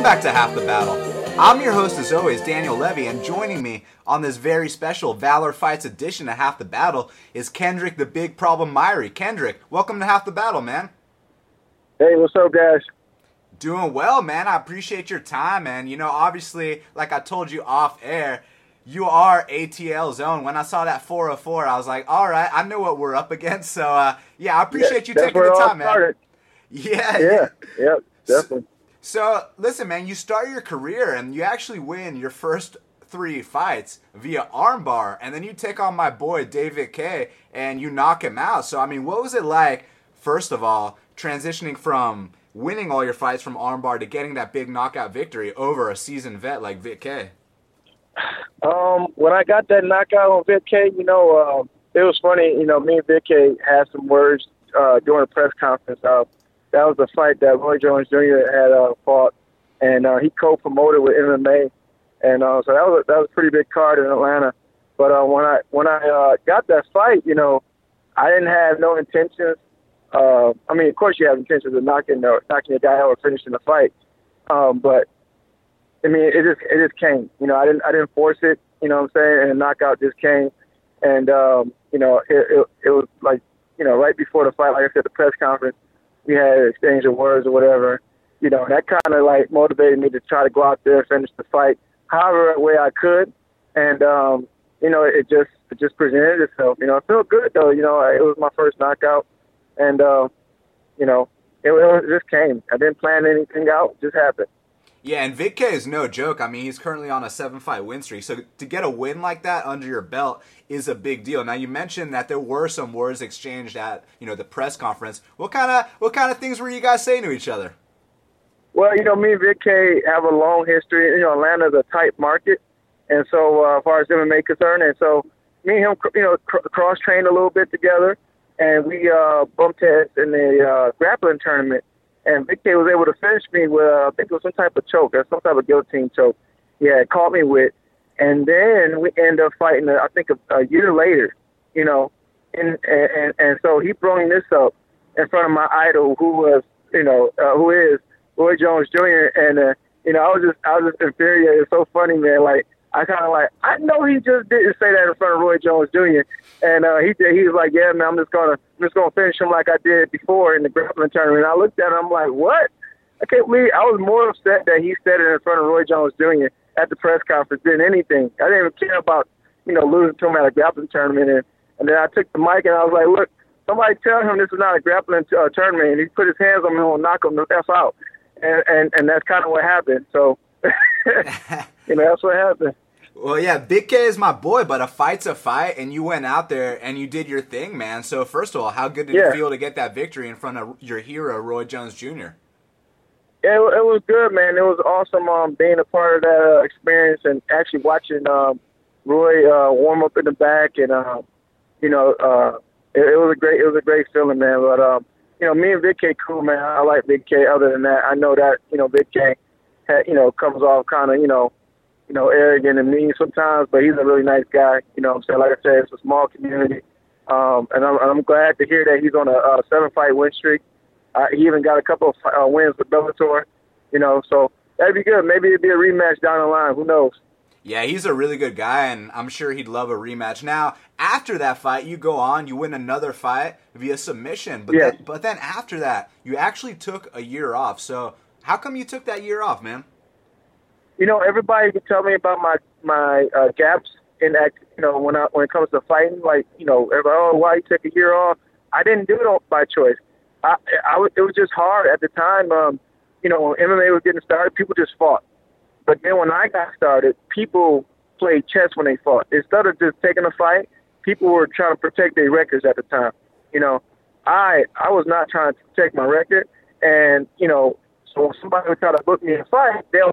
Welcome back to Half the Battle. I'm your host, as always, Daniel Levy, and joining me on this very special Valor Fights edition of Half the Battle is Kendrick the Big Problem Myrie. Kendrick, welcome to Half the Battle, man. Hey, what's up, guys? Doing well, man. I appreciate your time, man. You know, obviously, like I told you off air, you are ATL zone. When I saw that 404, I was like, all right, I know what we're up against. So, uh, yeah, I appreciate yeah, you taking the time, man. Yeah. Yeah, yeah, definitely. So, so, listen, man, you start your career and you actually win your first three fights via armbar, and then you take on my boy David K and you knock him out. So, I mean, what was it like, first of all, transitioning from winning all your fights from armbar to getting that big knockout victory over a seasoned vet like Vic K? Um, when I got that knockout on Vic K, you know, uh, it was funny. You know, me and Vic K had some words uh, during a press conference. Uh, that was a fight that Roy Jones Jr. had uh, fought, and uh, he co-promoted with MMA, and uh, so that was a, that was a pretty big card in Atlanta. But uh, when I when I uh, got that fight, you know, I didn't have no intentions uh, I mean, of course, you have intentions of knocking the, knocking a guy out or finishing the fight, um, but I mean, it just it just came. You know, I didn't I didn't force it. You know what I'm saying? And the knockout just came, and um, you know, it, it it was like you know right before the fight, like I said, the press conference, we had an exchange of words or whatever. You know, that kind of like motivated me to try to go out there, and finish the fight, however way I could, and um, you know, it just it just presented itself. You know, it felt good though. You know, it was my first knockout and uh, you know, it, it just came. I didn't plan anything out; it just happened. Yeah, and Vic is no joke. I mean, he's currently on a seven-fight win streak. So to get a win like that under your belt is a big deal. Now, you mentioned that there were some words exchanged at you know the press conference. What kind of what kind of things were you guys saying to each other? Well, you know, me and Vic have a long history. You know, Atlanta's a tight market, and so uh, as far as MMA concerned, and so me and him, you know, cr- cross trained a little bit together and we uh, bumped heads in the uh, grappling tournament. And Vic K was able to finish me with, uh, I think it was some type of choke, or some type of guillotine choke. Yeah, caught me with. And then we end up fighting, uh, I think, a, a year later, you know. And, and and so he brought this up in front of my idol, who was, you know, uh, who is Roy Jones Jr. And, uh, you know, I was just, I was just infuriated. It's so funny, man. Like, I kind of like, I know he just didn't say that in front of Roy Jones Jr. And uh, he did, he was like, yeah, man, I'm just gonna, I'm just gonna finish him like I did before in the grappling tournament. And I looked at him, I'm like, what? I can't believe I was more upset that he said it in front of Roy Jones Jr. at the press conference than anything. I didn't even care about, you know, losing to him at a grappling tournament. And, and then I took the mic and I was like, look, somebody tell him this is not a grappling uh, tournament. And he put his hands on me and knock him the F out. And, and, and that's kind of what happened. So, you know, that's what happened. Well, yeah, Big K is my boy, but a fight's a fight, and you went out there and you did your thing, man. So, first of all, how good did yeah. it feel to get that victory in front of your hero, Roy Jones Jr.? Yeah, it, it was good, man. It was awesome um, being a part of that uh, experience and actually watching um, Roy uh, warm up in the back, and uh, you know, uh, it, it was a great, it was a great feeling, man. But um, you know, me and Big K, cool, man. I like Big K. Other than that, I know that you know Big K, you know, comes off kind of, you know you know, arrogant and mean sometimes, but he's a really nice guy. You know what I'm saying? Like I said, it's a small community. Um, and I'm, I'm glad to hear that he's on a, a seven fight win streak. Uh, he even got a couple of uh, wins with Bellator, you know, so that'd be good. Maybe it'd be a rematch down the line. Who knows? Yeah, he's a really good guy, and I'm sure he'd love a rematch. Now, after that fight, you go on, you win another fight via submission, but yes. then, but then after that, you actually took a year off. So, how come you took that year off, man? You know, everybody can tell me about my my uh, gaps in that. You know, when I when it comes to fighting, like you know, everybody, oh, why you take a year off? I didn't do it by choice. I, I was, it was just hard at the time. Um, you know, when MMA was getting started, people just fought. But then when I got started, people played chess when they fought. Instead of just taking a fight, people were trying to protect their records at the time. You know, I I was not trying to protect my record, and you know, so if somebody would try to book me a fight, they'll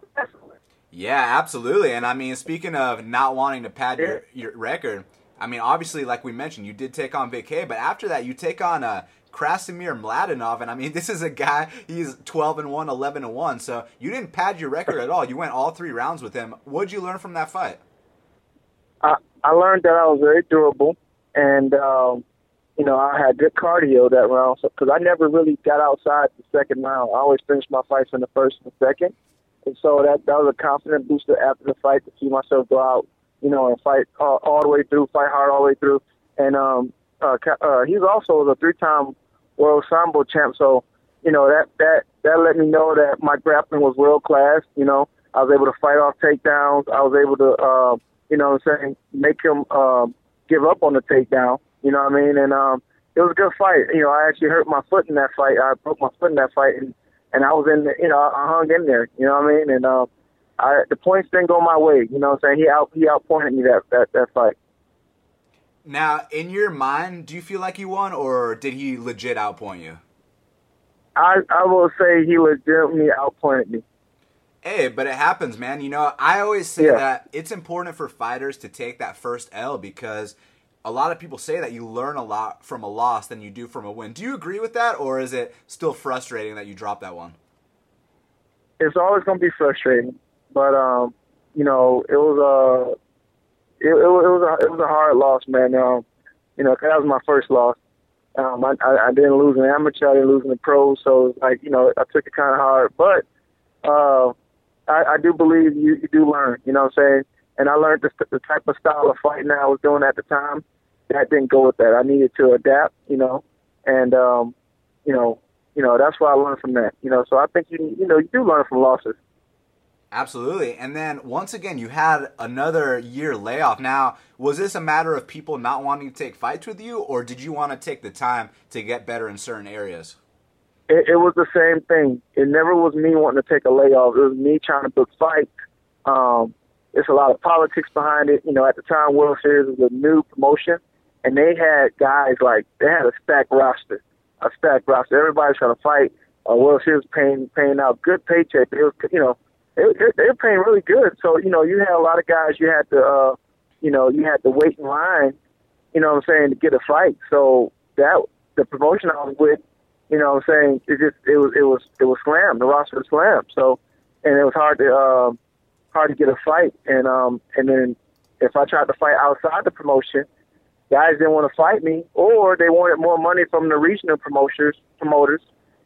yeah, absolutely. And I mean, speaking of not wanting to pad your, your record, I mean, obviously, like we mentioned, you did take on Vic K, but after that, you take on uh, Krasimir Mladenov, and I mean, this is a guy. He's 12 and one, 11 and one. So you didn't pad your record at all. You went all three rounds with him. What'd you learn from that fight? I I learned that I was very durable, and um, you know, I had good cardio that round because I never really got outside the second round. I always finished my fights in the first and the second And so that that was a confident booster after the fight to see myself go out, you know, and fight all, all the way through, fight hard all the way through. And um, uh, uh, he's also a three-time world sambo champ, so you know that that that let me know that my grappling was world class. You know, I was able to fight off takedowns. I was able to, uh, you know, what I'm saying, make him uh, give up on the takedown. You know what I mean? And um, it was a good fight. You know, I actually hurt my foot in that fight. I broke my foot in that fight, and and I was in, the, you know, I hung in there. You know what I mean? And um, I the points didn't go my way. You know what I'm saying? He out he outpointed me that that that fight. Now, in your mind, do you feel like he won, or did he legit outpoint you? I I will say he legitimately outpointed me. Hey, but it happens, man. You know, I always say yeah. that it's important for fighters to take that first L because a lot of people say that you learn a lot from a loss than you do from a win. Do you agree with that, or is it still frustrating that you dropped that one? It's always going to be frustrating, but um, you know, it was a it, it, was a it was a hard loss, man. Um, you know, that was my first loss. Um, I, I, I didn't lose an amateur, I didn't lose in the pros, so like you know, I took it kind of hard, but uh, I, I do believe you, you do learn. You know what I'm saying? And I learned the, the type of style of fighting I was doing at the time. That didn't go with that. I needed to adapt. You know, and um, you know, you know that's what I learned from that. You know, so I think you you know you do learn from losses. Absolutely. And then once again, you had another year layoff. Now, was this a matter of people not wanting to take fights with you, or did you want to take the time to get better in certain areas? It, it was the same thing. It never was me wanting to take a layoff. It was me trying to book fights. Um, there's a lot of politics behind it. You know, at the time, World Series was a new promotion, and they had guys like they had a stacked roster, a stacked roster. Everybody's trying to fight. Uh, World Series paying paying out good paycheck. It was, you know, they, they were paying really good. So you know, you had a lot of guys you had to, uh, you know, you had to wait in line. You know what I'm saying to get a fight. So that the promotion I was with, you know what I'm saying, it just it was it was it was slammed. The roster was slammed. So and it was hard to um, hard to get a fight. And um, and then if I tried to fight outside the promotion, guys didn't want to fight me, or they wanted more money from the regional promoters promoters,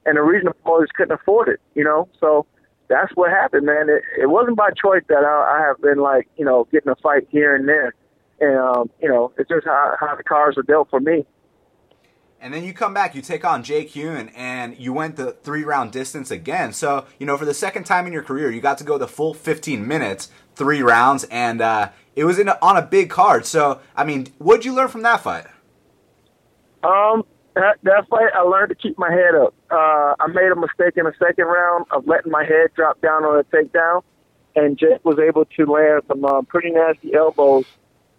and the regional promoters couldn't afford it. You know, so that's what happened, man. It, it wasn't by choice that I, I have been like, you know, getting a fight here and there, and um, you know, it's just how how the cards are dealt for me. And then you come back, you take on Jake Heun, and you went the three round distance again. So, you know, for the second time in your career, you got to go the full 15 minutes, three rounds, and uh, it was in a, on a big card. So, I mean, what'd you learn from that fight? Um, that, that fight, I learned to keep my head up. Uh, I made a mistake in the second round of letting my head drop down on a takedown, and Jake was able to land some um, pretty nasty elbows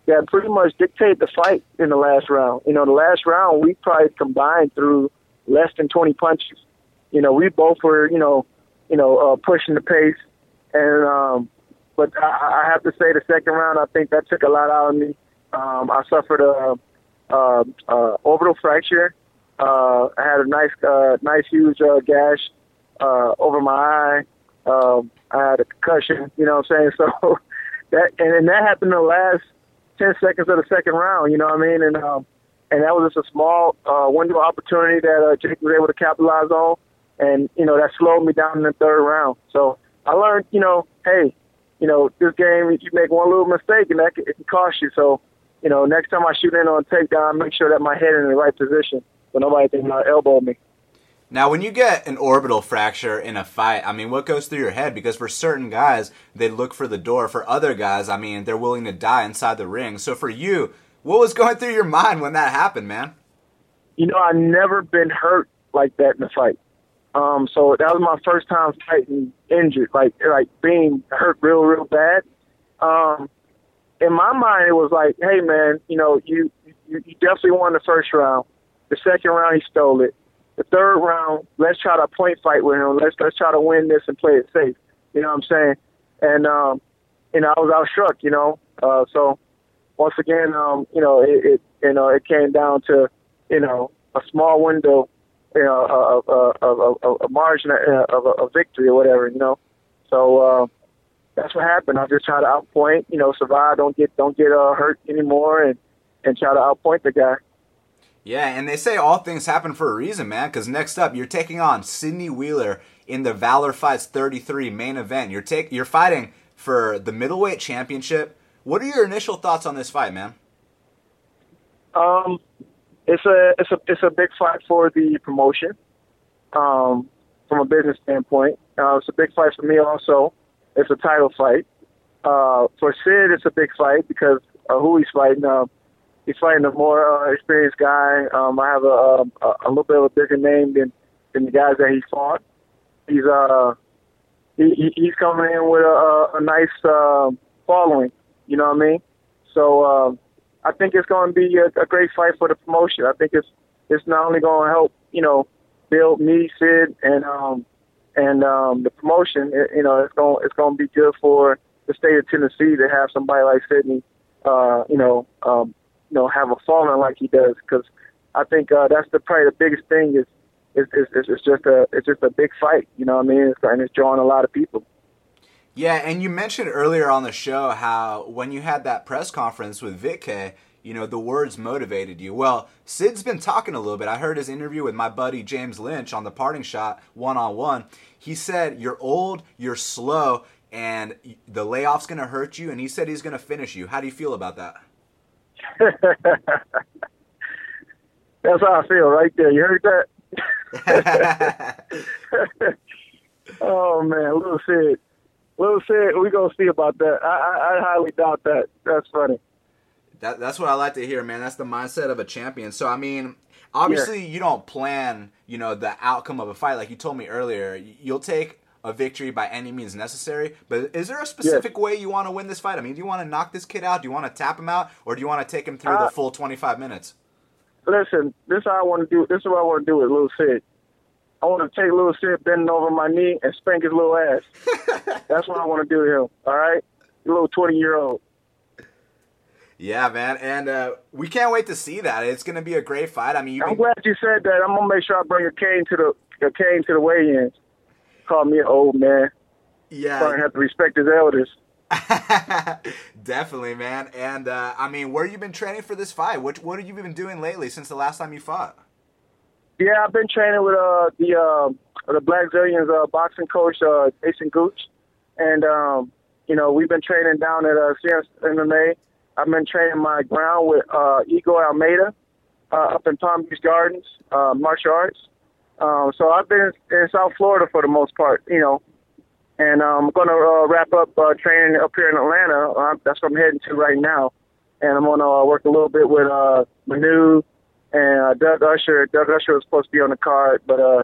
that pretty much dictated the fight in the last round. You know, the last round we probably combined through less than 20 punches. You know, we both were, you know, you know, uh, pushing the pace, and um, but I, I have to say the second round, I think that took a lot out of me. Um, I suffered a, a, a orbital fracture uh, I had a nice, uh, nice huge uh, gash uh, over my eye. Um, I had a concussion. You know what I'm saying? So that and, and that happened in the last ten seconds of the second round. You know what I mean? And um, and that was just a small uh, window opportunity that uh, Jake was able to capitalize on. And you know that slowed me down in the third round. So I learned, you know, hey, you know, this game you make one little mistake and that can, it can cost you. So, you know, next time I shoot in on a takedown, make sure that my head in the right position so nobody can uh, elbow me. Now, when you get an orbital fracture in a fight, I mean, what goes through your head? Because for certain guys, they look for the door. For other guys, I mean, they're willing to die inside the ring. So for you, what was going through your mind when that happened, man? You know, I've never been hurt like that in a fight. Um, so that was my first time fighting injured, like like being hurt real, real bad. Um, in my mind, it was like, hey, man, you know, you you, you definitely won the first round. The second round, he stole it. The third round, let's try to point fight with him. Let's let's try to win this and play it safe. You know what I'm saying? And um, you know, I was outstruck. You know, uh, so once again, um, you know, it, it you know it came down to you know a small window, you know, a, a, a, a margin of a, a victory or whatever. You know, so. Uh, that's what happened. I just try to outpoint, you know, survive, don't get don't get uh, hurt anymore, and and try to outpoint the guy. Yeah, and they say all things happen for a reason, man. Because next up, you're taking on Sydney Wheeler in the Valor Fights 33 main event. You're take you're fighting for the middleweight championship. What are your initial thoughts on this fight, man? Um, it's a it's a it's a big fight for the promotion. Um, from a business standpoint, uh, it's a big fight for me. Also, it's a title fight. Uh, for Sid, it's a big fight because uh, who he's fighting. Uh, he's fighting a more uh, experienced guy. Um, I have a, a a little bit of a bigger name than than the guys that he fought. He's uh he, he's coming in with a, a nice uh, following. You know what I mean? So uh, I think it's going to be a, a great fight for the promotion. I think it's it's not only going to help you know build me, Sid, and um and um the promotion. It, you know, it's going it's going to be good for the state of Tennessee to have somebody like Sydney. Uh, you know, um, you know, have a following like he does because I think uh, that's the probably the biggest thing is it's, it's, it's just a it's just a big fight. You know what I mean? It's, and it's drawing a lot of people. Yeah, and you mentioned earlier on the show how when you had that press conference with Vic you know, the words motivated you. Well, Sid's been talking a little bit. I heard his interview with my buddy James Lynch on the parting shot one on one. He said, You're old, you're slow, and the layoff's going to hurt you. And he said he's going to finish you. How do you feel about that? That's how I feel right there. You heard that? oh man, little Sid, little Sid, we gonna see about that. I, I, I highly doubt that. That's funny. That, that's what I like to hear, man. That's the mindset of a champion. So I mean, obviously yeah. you don't plan, you know, the outcome of a fight like you told me earlier. You'll take a victory by any means necessary. But is there a specific way you want to win this fight? I mean, do you want to knock this kid out? Do you want to tap him out, or do you want to take him through uh, the full twenty five minutes? listen, this is how I want to do. This is what I want to do with Little Sid. I want to take a Little Sid bending over my knee and spank his little ass. That's what I want to do to him. All right, you little twenty year old. Yeah, man, and uh, we can't wait to see that. It's going to be a great fight. I mean, I'm glad you said that. I'm gonna make sure I bring a cane to the a cane to the weigh-ins. Call me an old man. Yeah, I have to respect his elders. Definitely, man. And uh, I mean, where you been training for this fight? What what have you been doing lately since the last time you fought? Yeah, I've been training with uh, the uh, the Blackzilians uh, boxing coach uh, Jason Gooch, and um, you know we've been training down at uh, CS MMA. I've been training my ground with uh, Igor Almeida uh, up in Palm Beach Gardens, uh, martial arts. Um, so I've been in South Florida for the most part, you know, and um, I'm going to uh, wrap up uh, training up here in Atlanta. Uh, that's what I'm heading to right now. And I'm going to uh, work a little bit with uh, Manu and uh, Doug Usher. Doug Usher was supposed to be on the card, but uh,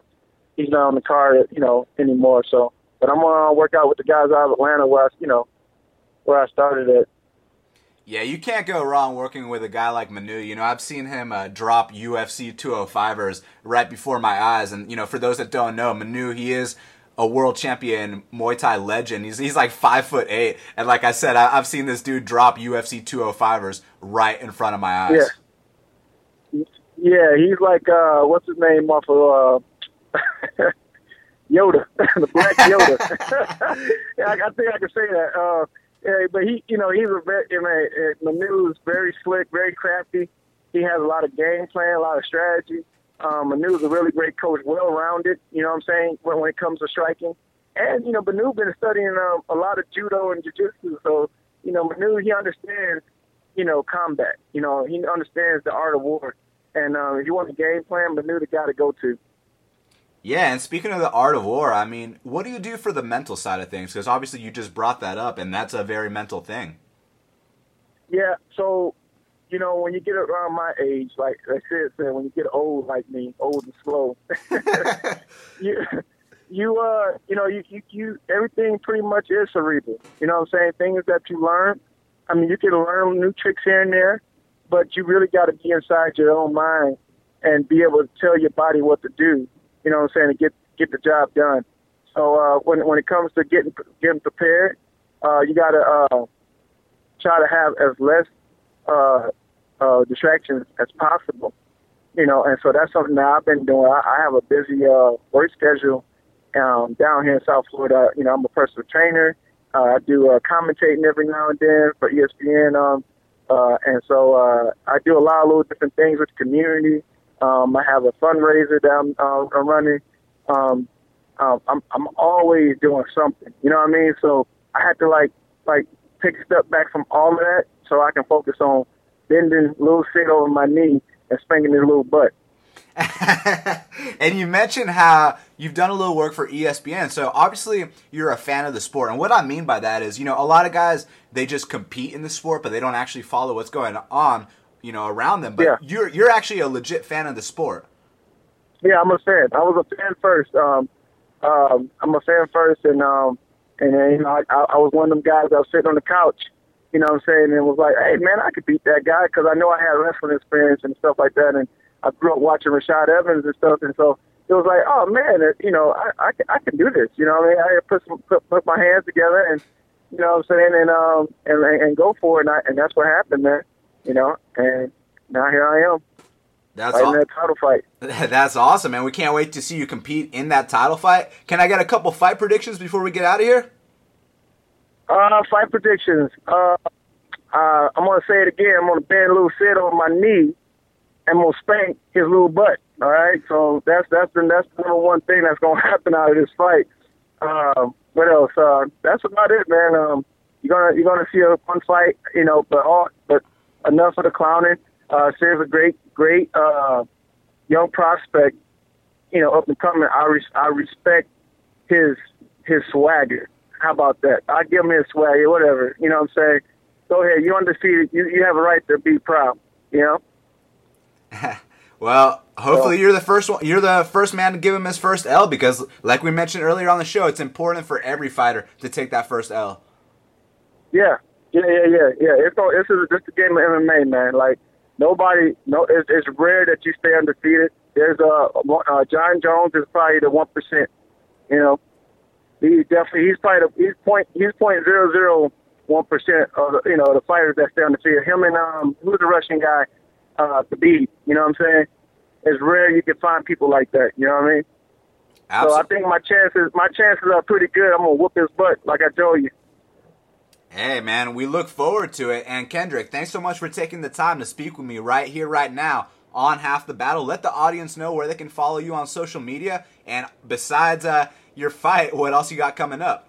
he's not on the card, you know, anymore. So, but I'm going to work out with the guys out of Atlanta where I, you know, where I started at. Yeah, you can't go wrong working with a guy like Manu. You know, I've seen him uh, drop UFC 205ers right before my eyes. And, you know, for those that don't know, Manu, he is a world champion Muay Thai legend. He's he's like five foot eight, and like I said, I, have seen this dude drop UFC 205ers right in front of my eyes. Yeah, yeah, he's like uh, what's his name off of uh, Yoda, the Black Yoda. yeah, I, I, think I can say that. Uh, yeah, but he, you know, he's a very, you know, Manu's very slick, very crafty. He has a lot of game plan, a lot of strategy. Um, Manu's a really great coach, well-rounded. You know what I'm saying when, when it comes to striking. And you know, Manu been studying um, a lot of judo and jiu-jitsu, so you know, Manu he understands, you know, combat. You know, he understands the art of war. And uh, if you want a game plan, but Manu the guy to go to. Yeah, and speaking of the art of war, I mean, what do you do for the mental side of things? Because obviously you just brought that up, and that's a very mental thing. Yeah, so you know, when you get around my age, like I said, said when you get old like me, old and slow, you, you, uh, you know, you, you, you, everything pretty much is cerebral. You know what I'm saying? Things that you learn. I mean, you can learn new tricks here and there, but you really got to be inside your own mind and be able to tell your body what to do. You know what I'm saying? To get get the job done. So uh, when when it comes to getting getting prepared, uh, you got to uh, try to have as less uh, uh, distractions as possible. You know, and so that's something that I've been doing. I, I have a busy uh, work schedule um, down here in South Florida. You know, I'm a personal trainer. Uh, I do uh, commentating every now and then for ESPN um, Uh, and so uh, I do a lot of little different things with the community. Um, I have a fundraiser that I'm, uh, I'm running. Um, um, I'm I'm always doing something. You know what I mean? So I had to like like take a step back from all of that so I can focus on bending little Sid over my knee and spanking his little butt. and you mentioned how you've done a little work for ESPN. So obviously you're a fan of the sport. And what I mean by that is, you know, a lot of guys they just compete in the sport, but they don't actually follow what's going on, you know, around them. But Yeah. you're you're actually a legit fan of the sport. Yeah, I'm a fan. I was a fan first. Um, um, I'm a fan first, and um, and then, you know, I, I I was one of them guys that was sitting on the couch, you know what I'm saying, and was like, hey man, I could beat that guy because I know I had wrestling experience and stuff like that, and I grew up watching Rashad Evans and stuff, and so it was like, oh man, it, you know, I I can, I can do this, you know what I mean? I put some put, put my hands together and you know what I'm saying, and um and and go for it, and, I, and that's what happened, man, you know, and now here I am That's fighting all. that title fight. That's awesome, man. We can't wait to see you compete in that title fight. Can I get a couple fight predictions before we get out of here? Uh, fight predictions. Uh, uh, I'm gonna say it again. I'm gonna bend a little Sid on my knee, and gonna spank his little butt. All right. So that's that's the that's the number one thing that's gonna happen out of this fight. Um, what else? Uh, that's about it, man. Um, you're gonna you're gonna see a fun fight, you know. But all but enough of the clowning. Uh, Sid's a great great uh, young prospect. You know, up and coming. I res- I respect his his swagger. How about that? I give him his swagger, whatever. You know what I'm saying? Go ahead. You're undefeated. You you have a right to be proud. You know? Well, hopefully you're the first one. You're the first man to give him his first L because, like we mentioned earlier on the show, it's important for every fighter to take that first L. Yeah. Yeah, yeah, yeah, yeah. It's all, is just a game of MMA, man. Like nobody, no, it's, it's rare that you stay undefeated. There's uh, uh Jon Jones is probably the one percent. You know, he definitely he's probably the, he's point he's point zero zero one percent of the, you know the fighters that stay undefeated. Him and um who's the Russian guy, uh, Khabib. You know what I'm saying? It's rare you can find people like that. You know what I mean? So I think my chances my chances are pretty good. I'm gonna whoop his butt, like I told you. Hey, man, we look forward to it. And Kendrick, thanks so much for taking the time to speak with me right here, right now on Half the Battle. Let the audience know where they can follow you on social media. And besides uh, your fight, what else you got coming up?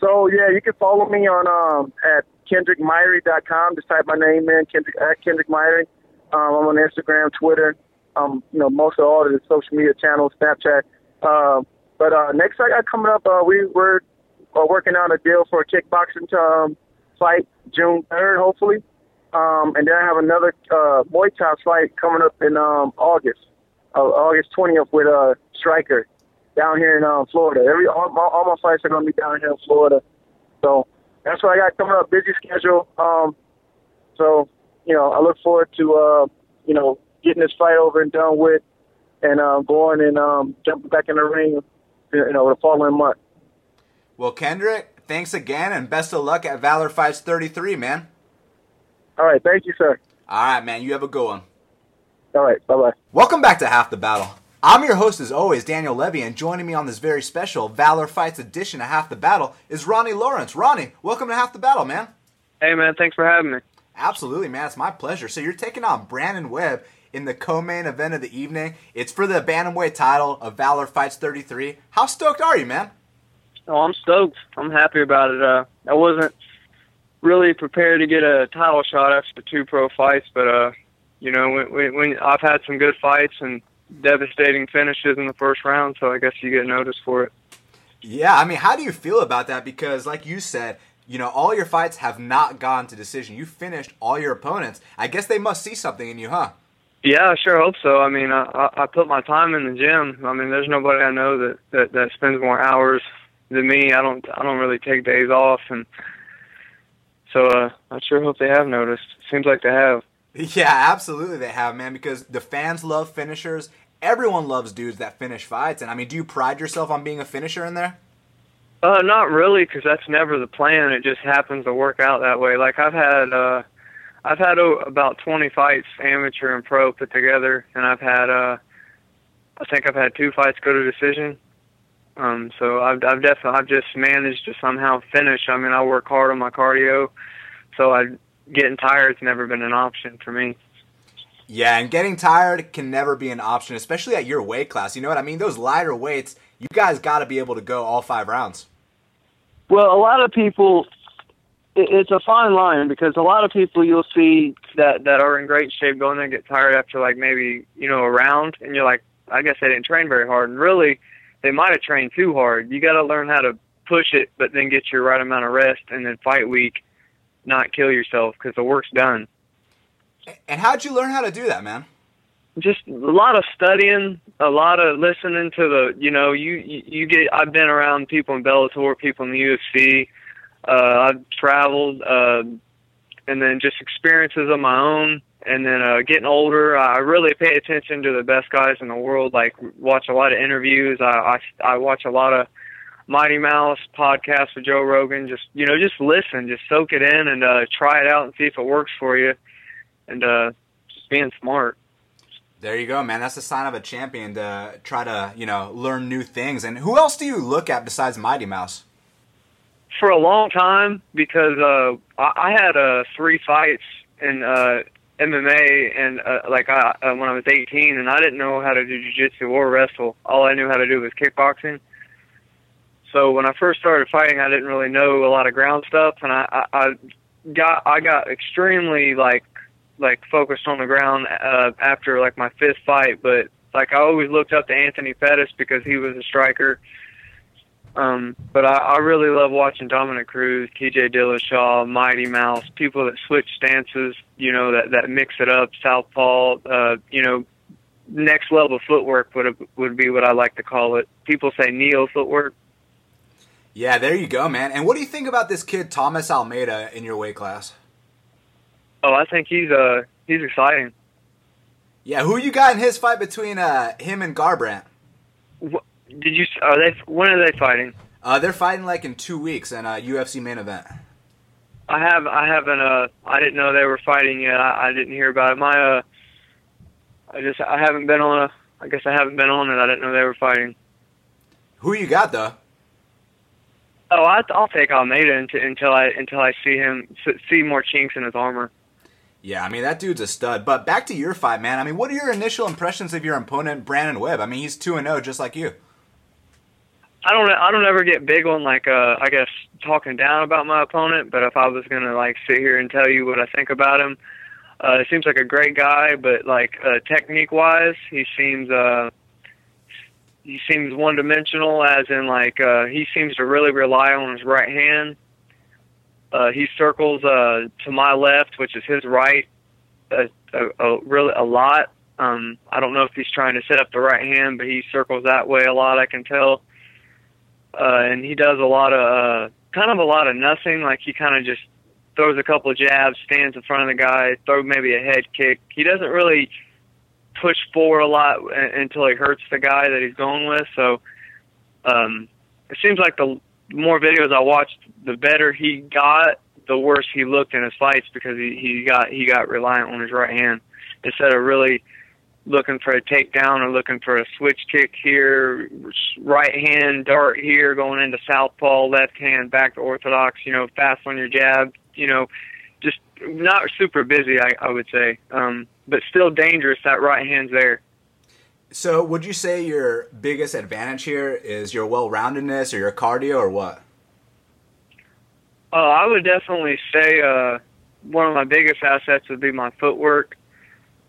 So yeah, you can follow me on um at kendrickmyrie.com. Just type my name in, Kendrick at Kendrick Myrie. Um, I'm on Instagram, Twitter, um, you know, most of all of the social media channels, Snapchat. Um, but uh, next I got coming up, uh, we we're uh, working on a deal for a kickboxing um, fight June 3rd, hopefully. Um, and then I have another uh, Muay Thai fight coming up in um, August, uh, August 20th with uh, Striker down here in um, Florida. Every all all my fights are going to be down here in Florida. So that's what I got coming up. Busy schedule. Um, so you know, I look forward to uh, you know getting this fight over and done with, and uh, going and um, jumping back in the ring. You know, the following month. Well, Kendrick, thanks again and best of luck at Valor Fights 33, man. All right, thank you, sir. All right, man, you have a good one. All right, bye bye. Welcome back to Half the Battle. I'm your host, as always, Daniel Levy, and joining me on this very special Valor Fights edition of Half the Battle is Ronnie Lawrence. Ronnie, welcome to Half the Battle, man. Hey man, thanks for having me. Absolutely, man. It's my pleasure. So you're taking on Brandon Webb in the co-main event of the evening. It's for the bantamweight title of Valor Fights 33. How stoked are you, man? Oh, I'm stoked. I'm happy about it. Uh, I wasn't really prepared to get a title shot after two pro fights, but uh, you know, when, when I've had some good fights and devastating finishes in the first round, so I guess you get noticed for it. Yeah, I mean, how do you feel about that? Because, like you said, you know, all your fights have not gone to decision. You finished all your opponents. I guess they must see something in you, huh? Yeah, I sure hope so. I mean, I, I put my time in the gym. I mean, there's nobody I know that, that that spends more hours than me. I don't I don't really take days off, and so uh, I sure hope they have noticed. Seems like they have. Yeah, absolutely they have, man, because the fans love finishers. Everyone loves dudes that finish fights. And I mean, do you pride yourself on being a finisher in there? Uh, not really, because that's never the plan. It just happens to work out that way. Like I've had, uh, I've had about 20 fights, amateur and pro, put together, and I've had, uh, I think I've had two fights go to decision. Um, so I've, I've definitely, I've just managed to somehow finish. I mean, I work hard on my cardio, so I, getting tired's never been an option for me. Yeah, and getting tired can never be an option, especially at your weight class. You know what I mean? Those lighter weights, you guys got to be able to go all five rounds. Well, a lot of people, it's a fine line because a lot of people you'll see that that are in great shape going and get tired after like maybe you know a round, and you're like, I guess they didn't train very hard, and really they might have trained too hard. You got to learn how to push it, but then get your right amount of rest, and then fight week, not kill yourself because the work's done. And how'd you learn how to do that, man? Just a lot of studying, a lot of listening to the, you know, you you, get. I've been around people in Bellator, people in the UFC. Uh, I've traveled, uh, and then just experiences of my own. And then uh, getting older, I really pay attention to the best guys in the world. Like watch a lot of interviews. I I, I watch a lot of Mighty Mouse podcast with Joe Rogan. Just you know, just listen, just soak it in, and uh, try it out and see if it works for you and uh, just being smart. There you go, man. That's a sign of a champion to try to, you know, learn new things. And who else do you look at besides Mighty Mouse? For a long time, because uh, I, I had uh, three fights in uh, MMA, and uh, like I, uh, when I was 18, and I didn't know how to do jiu-jitsu or wrestle. All I knew how to do was kickboxing. So when I first started fighting, I didn't really know a lot of ground stuff, and I, I, I got I got extremely like like focused on the ground uh, after like my fifth fight, but like I always looked up to Anthony Pettis because he was a striker. Um, but I, I really love watching Dominick Cruz, TJ Dillashaw, Mighty Mouse, people that switch stances, you know, that that mix it up, southpaw, uh, you know, next level footwork would would be what I like to call it. People say neo footwork. Yeah, there you go, man. And what do you think about this kid Thomas Almeida in your weight class? Oh, I think he's uh he's exciting. Yeah, who you got in his fight between uh him and Garbrandt? What, did you? Are they? When are they fighting? Uh, they're fighting like in two weeks in a UFC main event. I have I haven't uh I didn't know they were fighting yet. I, I didn't hear about it. My uh I just I haven't been on a I guess I haven't been on it. I didn't know they were fighting. Who you got though? Oh, I, I'll take Almeida until, until I until I see him see more chinks in his armor. Yeah, I mean that dude's a stud. But back to your fight, man. I mean, what are your initial impressions of your opponent, Brandon Webb? I mean, he's two and zero, just like you. I don't. I don't ever get big on like uh, I guess talking down about my opponent. But if I was gonna like sit here and tell you what I think about him, uh, he seems like a great guy. But like uh, technique wise, he seems uh, he seems one dimensional. As in like uh, he seems to really rely on his right hand uh, he circles uh, to my left, which is his right, a, a, a really a lot. Um, I don't know if he's trying to set up the right hand, but he circles that way a lot. I can tell, uh, and he does a lot of uh, kind of a lot of nothing. Like he kind of just throws a couple of jabs, stands in front of the guy, throw maybe a head kick. He doesn't really push forward a lot until he hurts the guy that he's going with. So um, it seems like the more videos I watched, the better he got, the worse he looked in his fights because he, he got he got reliant on his right hand instead of really looking for a takedown or looking for a switch kick here, right hand dart here, going into southpaw, left hand back to orthodox. You know, fast on your jab. You know, just not super busy, I, I would say, um, but still dangerous. That right hand's there. So, would you say your biggest advantage here is your well-roundedness or your cardio, or what? Uh, I would definitely say uh, one of my biggest assets would be my footwork.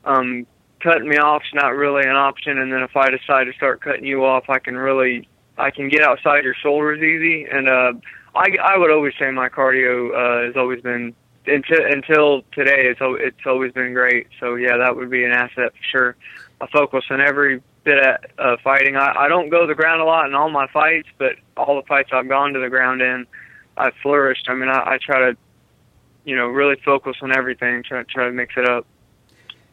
Um, cutting me off is not really an option, and then if I decide to start cutting you off, I can really I can get outside your shoulders easy. And uh, I I would always say my cardio uh, has always been until until today. It's it's always been great. So yeah, that would be an asset for sure. I focus on every bit of uh, fighting. I, I don't go to the ground a lot in all my fights, but all the fights I've gone to the ground in, I've flourished. I mean, I, I try to, you know, really focus on everything, try try to mix it up.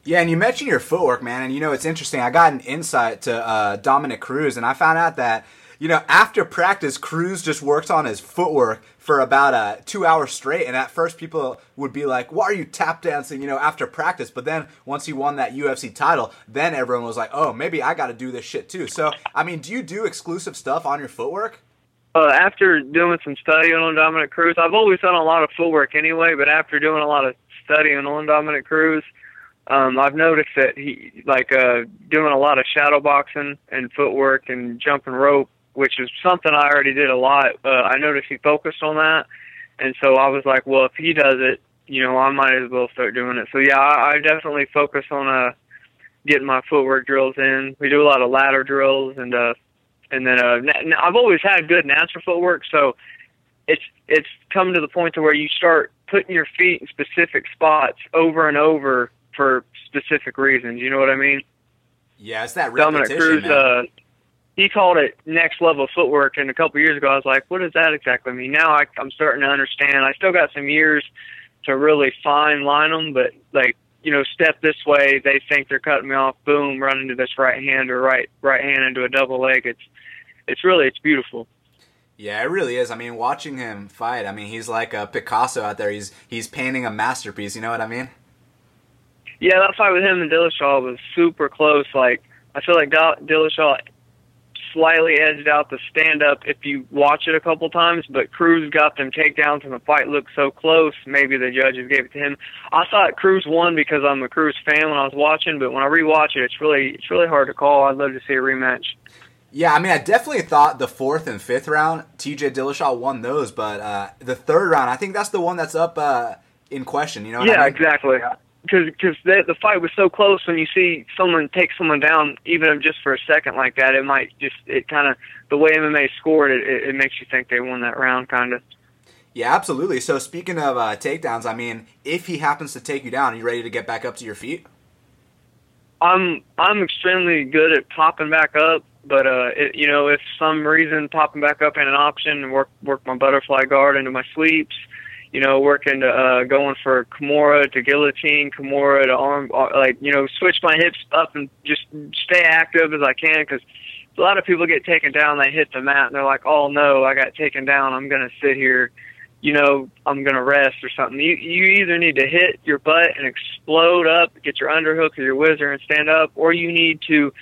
Yeah, and you mentioned your footwork, man, and you know it's interesting. I got an insight to uh, Dominick Cruz, and I found out that you know, after practice, Cruz just worked on his footwork for about uh, two hours straight. And at first, people would be like, "Why are you tap dancing?" You know, after practice. But then once he won that UFC title, then everyone was like, "Oh, maybe I got to do this shit too." So, I mean, do you do exclusive stuff on your footwork? Uh, after doing some studying on Dominick Cruz, I've always done a lot of footwork anyway. But after doing a lot of studying on Dominick Cruz, um, I've noticed that he like uh, doing a lot of shadow boxing and footwork and jumping rope, which is something I already did a lot. Uh, I noticed he focused on that, and so I was like, well, if he does it, you know, I might as well start doing it. So yeah, I, I definitely focus on uh, getting my footwork drills in. We do a lot of ladder drills and uh, and then uh, I've always had good natural footwork, so it's it's come to the point to where you start putting your feet in specific spots over and over for specific reasons. You know what I mean? Yeah, it's that repetition, Dominick Cruz, man. Uh, he called it next level footwork, and a couple years ago I was like, "What does that exactly mean?" Now I, I'm starting to understand. I still got some years to really fine line them, but like you know, step this way, they think they're cutting me off. Boom, run into this right hand or right right hand into a double leg. It's it's really it's beautiful. Yeah, it really is. I mean, watching him fight, I mean, he's like a Picasso out there. He's he's painting a masterpiece. You know what I mean? Yeah, that fight with him and Dillashaw was super close. Like I feel like Dillashaw slightly edged out the stand up if you watch it a couple times, but Cruz got them takedowns and the fight looked so close. Maybe the judges gave it to him. I thought Cruz won because I'm a Cruz fan when I was watching, but when I rewatch it, it's really it's really hard to call. I'd love to see a rematch. Yeah, I mean, I definitely thought the fourth and fifth round, T.J. Dillashaw won those, but uh, the third round, I think that's the one that's up uh, in question. You know? yeah, I mean? exactly because the fight was so close. When you see someone take someone down, even just for a second like that, it might just it kind of the way MMA scored it, it, it makes you think they won that round, kind of. Yeah, absolutely. So speaking of uh, takedowns, I mean, if he happens to take you down, are you ready to get back up to your feet? I'm I'm extremely good at popping back up, but uh, it, you know, if some reason popping back up ain't an option, work work my butterfly guard into my sweeps you know, working to uh, going for Kimura to guillotine, Kimura to arm, uh, like you know, switch my hips up and just stay active as I can because a lot of people get taken down, they hit the mat and they're like, oh no, I got taken down, I'm gonna sit here, you know, I'm gonna rest or something. You you either need to hit your butt and explode up, get your underhook or your whizzer and stand up, or you need to,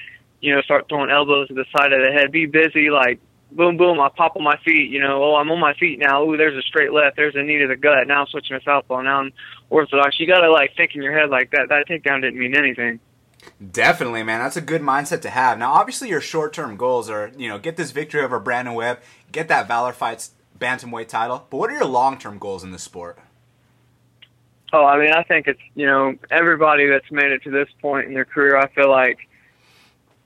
you know, start throwing elbows to the side of the head. Be busy, like boom, boom, I pop on my feet, you know, oh, I'm on my feet now. Ooh, there's a straight left. There's a knee to the gut. Now I'm switching to southpaw. Now I'm orthodox. You got to, like, think in your head like that. That takedown didn't mean anything. Definitely, man. That's a good mindset to have. Now, obviously, your short-term goals are, you know, get this victory over Brandon Webb, get that Valor Fights bantamweight title. But what are your long-term goals in this sport? Oh, I mean, I think it's, you know, everybody that's made it to this point in their career, I feel like,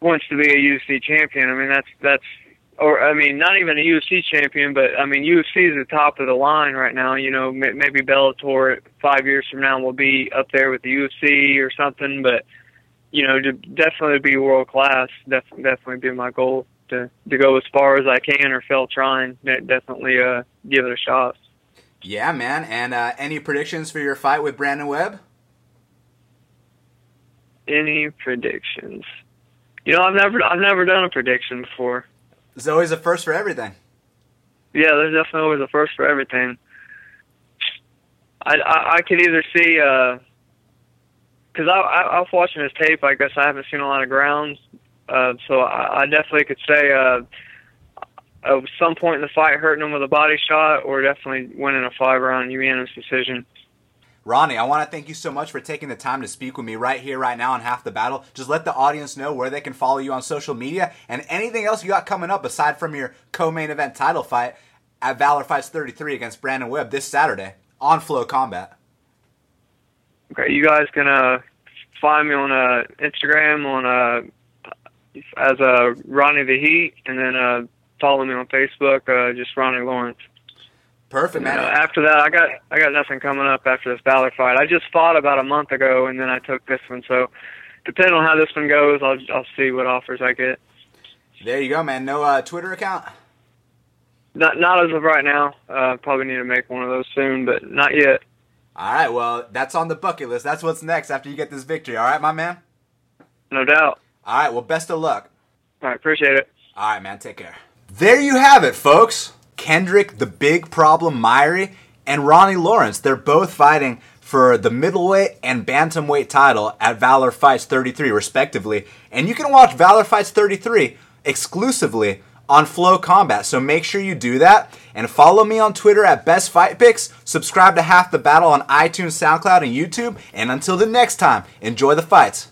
wants to be a UFC champion. I mean, that's that's or I mean, not even a UFC champion, but I mean, UFC is the top of the line right now. You know, maybe Bellator five years from now will be up there with the UFC or something. But you know, to definitely be world class, def- definitely be my goal to to go as far as I can or fail trying. Definitely uh, give it a shot. Yeah, man. And uh, any predictions for your fight with Brandon Webb? Any predictions? You know, I've never I've never done a prediction before. There's always a first for everything. Yeah, there's definitely always a first for everything. I I, I could either see because uh, I, I I was watching his tape. I guess I haven't seen a lot of grounds, uh, so I, I definitely could say uh, at some point in the fight hurting him with a body shot, or definitely winning a five round unanimous decision. Ronnie, I want to thank you so much for taking the time to speak with me right here, right now on Half the Battle. Just let the audience know where they can follow you on social media and anything else you got coming up aside from your co-main event title fight at Valor Fights 33 against Brandon Webb this Saturday on FloCombat. Okay, you guys can uh, find me on uh, Instagram on uh, as uh, Ronnie the Heat, and then uh, follow me on Facebook, uh, just Ronnie Lawrence. Perfect, man. after that, I got I got nothing coming up after this Valor fight. I just fought about a month ago, and then I took this one. So, depending on how this one goes, I'll I'll see what offers I get. There you go, man. No uh, Twitter account. Not not as of right now. Uh, probably need to make one of those soon, but not yet. All right, well, that's on the bucket list. That's what's next after you get this victory. All right, my man. No doubt. All right, well, best of luck. All right, appreciate it. All right, man. Take care. There you have it, folks. Kendrick, the big problem, Myrie, and Ronnie Lawrence. They're both fighting for the middleweight and bantamweight title at Valor Fights 33, respectively. And you can watch Valor Fights 33 exclusively on FloCombat. So make sure you do that and follow me on Twitter at Best Fight Picks. Subscribe to Half the Battle on iTunes, SoundCloud, and YouTube. And until the next time, enjoy the fights.